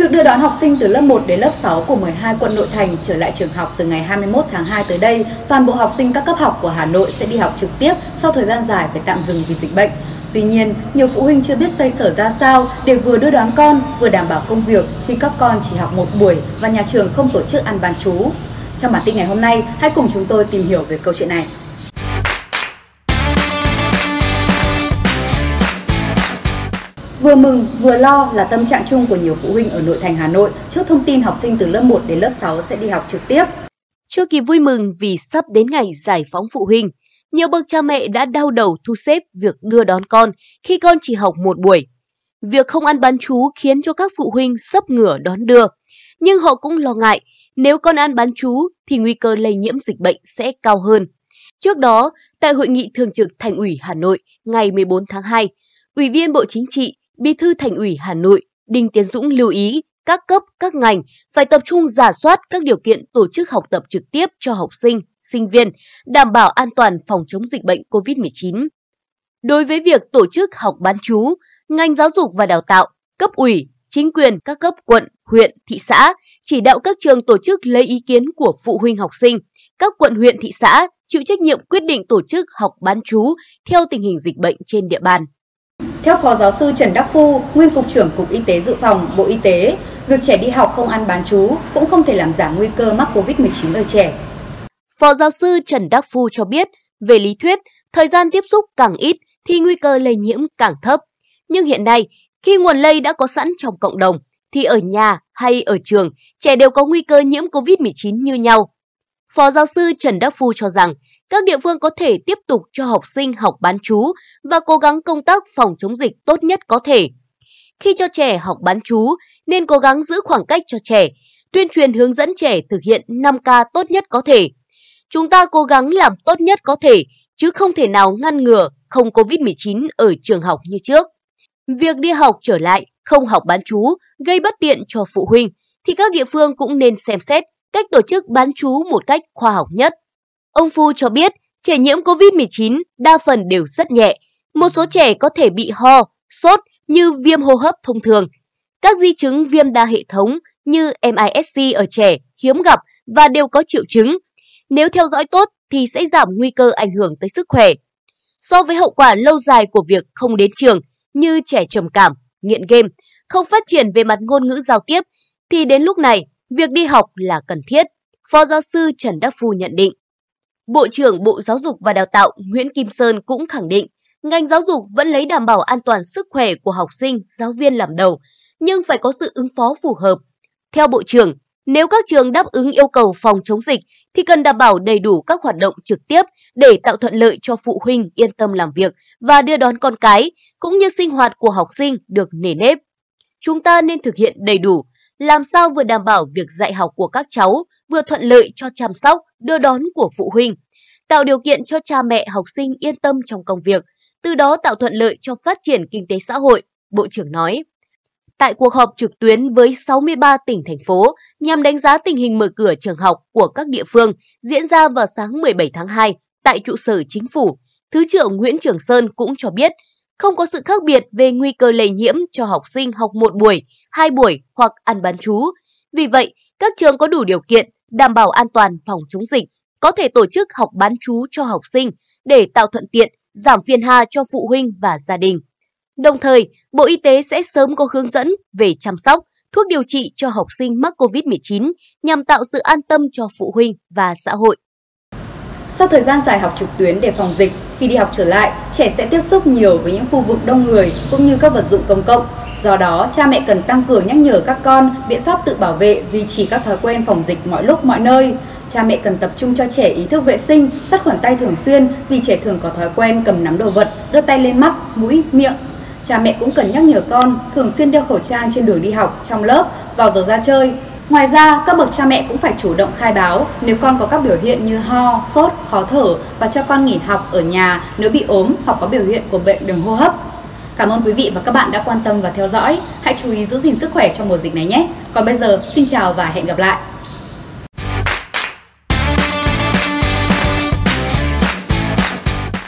Việc đưa đón học sinh từ lớp 1 đến lớp 6 của 12 quận nội thành trở lại trường học từ ngày 21 tháng 2 tới đây, toàn bộ học sinh các cấp học của Hà Nội sẽ đi học trực tiếp sau thời gian dài phải tạm dừng vì dịch bệnh. Tuy nhiên, nhiều phụ huynh chưa biết xoay sở ra sao để vừa đưa đón con, vừa đảm bảo công việc khi các con chỉ học một buổi và nhà trường không tổ chức ăn bán chú. Trong bản tin ngày hôm nay, hãy cùng chúng tôi tìm hiểu về câu chuyện này. Vừa mừng vừa lo là tâm trạng chung của nhiều phụ huynh ở nội thành Hà Nội trước thông tin học sinh từ lớp 1 đến lớp 6 sẽ đi học trực tiếp. Chưa kịp vui mừng vì sắp đến ngày giải phóng phụ huynh, nhiều bậc cha mẹ đã đau đầu thu xếp việc đưa đón con khi con chỉ học một buổi. Việc không ăn bán chú khiến cho các phụ huynh sấp ngửa đón đưa, nhưng họ cũng lo ngại nếu con ăn bán chú thì nguy cơ lây nhiễm dịch bệnh sẽ cao hơn. Trước đó, tại hội nghị thường trực Thành ủy Hà Nội ngày 14 tháng 2, Ủy viên Bộ Chính trị, Bí thư Thành ủy Hà Nội Đinh Tiến Dũng lưu ý các cấp, các ngành phải tập trung giả soát các điều kiện tổ chức học tập trực tiếp cho học sinh, sinh viên, đảm bảo an toàn phòng chống dịch bệnh COVID-19. Đối với việc tổ chức học bán chú, ngành giáo dục và đào tạo, cấp ủy, chính quyền các cấp quận, huyện, thị xã chỉ đạo các trường tổ chức lấy ý kiến của phụ huynh học sinh. Các quận huyện thị xã chịu trách nhiệm quyết định tổ chức học bán chú theo tình hình dịch bệnh trên địa bàn. Theo Phó Giáo sư Trần Đắc Phu, nguyên Cục trưởng Cục Y tế Dự phòng Bộ Y tế, việc trẻ đi học không ăn bán chú cũng không thể làm giảm nguy cơ mắc COVID-19 ở trẻ. Phó Giáo sư Trần Đắc Phu cho biết, về lý thuyết, thời gian tiếp xúc càng ít thì nguy cơ lây nhiễm càng thấp. Nhưng hiện nay, khi nguồn lây đã có sẵn trong cộng đồng, thì ở nhà hay ở trường, trẻ đều có nguy cơ nhiễm COVID-19 như nhau. Phó giáo sư Trần Đắc Phu cho rằng, các địa phương có thể tiếp tục cho học sinh học bán chú và cố gắng công tác phòng chống dịch tốt nhất có thể. Khi cho trẻ học bán chú, nên cố gắng giữ khoảng cách cho trẻ, tuyên truyền hướng dẫn trẻ thực hiện 5K tốt nhất có thể. Chúng ta cố gắng làm tốt nhất có thể, chứ không thể nào ngăn ngừa không COVID-19 ở trường học như trước. Việc đi học trở lại, không học bán chú, gây bất tiện cho phụ huynh, thì các địa phương cũng nên xem xét cách tổ chức bán chú một cách khoa học nhất. Ông Phu cho biết, trẻ nhiễm COVID-19 đa phần đều rất nhẹ. Một số trẻ có thể bị ho, sốt như viêm hô hấp thông thường. Các di chứng viêm đa hệ thống như MISC ở trẻ hiếm gặp và đều có triệu chứng. Nếu theo dõi tốt thì sẽ giảm nguy cơ ảnh hưởng tới sức khỏe. So với hậu quả lâu dài của việc không đến trường như trẻ trầm cảm, nghiện game, không phát triển về mặt ngôn ngữ giao tiếp, thì đến lúc này, việc đi học là cần thiết. Phó giáo sư Trần Đắc Phu nhận định. Bộ trưởng Bộ Giáo dục và Đào tạo Nguyễn Kim Sơn cũng khẳng định, ngành giáo dục vẫn lấy đảm bảo an toàn sức khỏe của học sinh, giáo viên làm đầu, nhưng phải có sự ứng phó phù hợp. Theo Bộ trưởng, nếu các trường đáp ứng yêu cầu phòng chống dịch thì cần đảm bảo đầy đủ các hoạt động trực tiếp để tạo thuận lợi cho phụ huynh yên tâm làm việc và đưa đón con cái, cũng như sinh hoạt của học sinh được nề nếp. Chúng ta nên thực hiện đầy đủ, làm sao vừa đảm bảo việc dạy học của các cháu, vừa thuận lợi cho chăm sóc, đưa đón của phụ huynh, tạo điều kiện cho cha mẹ học sinh yên tâm trong công việc, từ đó tạo thuận lợi cho phát triển kinh tế xã hội, Bộ trưởng nói. Tại cuộc họp trực tuyến với 63 tỉnh, thành phố nhằm đánh giá tình hình mở cửa trường học của các địa phương diễn ra vào sáng 17 tháng 2 tại trụ sở chính phủ, Thứ trưởng Nguyễn Trường Sơn cũng cho biết không có sự khác biệt về nguy cơ lây nhiễm cho học sinh học một buổi, hai buổi hoặc ăn bán chú. Vì vậy, các trường có đủ điều kiện đảm bảo an toàn phòng chống dịch, có thể tổ chức học bán chú cho học sinh để tạo thuận tiện, giảm phiền hà cho phụ huynh và gia đình. Đồng thời, Bộ Y tế sẽ sớm có hướng dẫn về chăm sóc, thuốc điều trị cho học sinh mắc COVID-19 nhằm tạo sự an tâm cho phụ huynh và xã hội. Sau thời gian dài học trực tuyến để phòng dịch, khi đi học trở lại, trẻ sẽ tiếp xúc nhiều với những khu vực đông người cũng như các vật dụng công cộng. Do đó, cha mẹ cần tăng cường nhắc nhở các con biện pháp tự bảo vệ, duy trì các thói quen phòng dịch mọi lúc mọi nơi. Cha mẹ cần tập trung cho trẻ ý thức vệ sinh, sát khuẩn tay thường xuyên vì trẻ thường có thói quen cầm nắm đồ vật, đưa tay lên mắt, mũi, miệng. Cha mẹ cũng cần nhắc nhở con thường xuyên đeo khẩu trang trên đường đi học, trong lớp, vào giờ ra chơi. Ngoài ra, các bậc cha mẹ cũng phải chủ động khai báo nếu con có các biểu hiện như ho, sốt, khó thở và cho con nghỉ học ở nhà nếu bị ốm hoặc có biểu hiện của bệnh đường hô hấp. Cảm ơn quý vị và các bạn đã quan tâm và theo dõi. Hãy chú ý giữ gìn sức khỏe trong mùa dịch này nhé. Còn bây giờ, xin chào và hẹn gặp lại.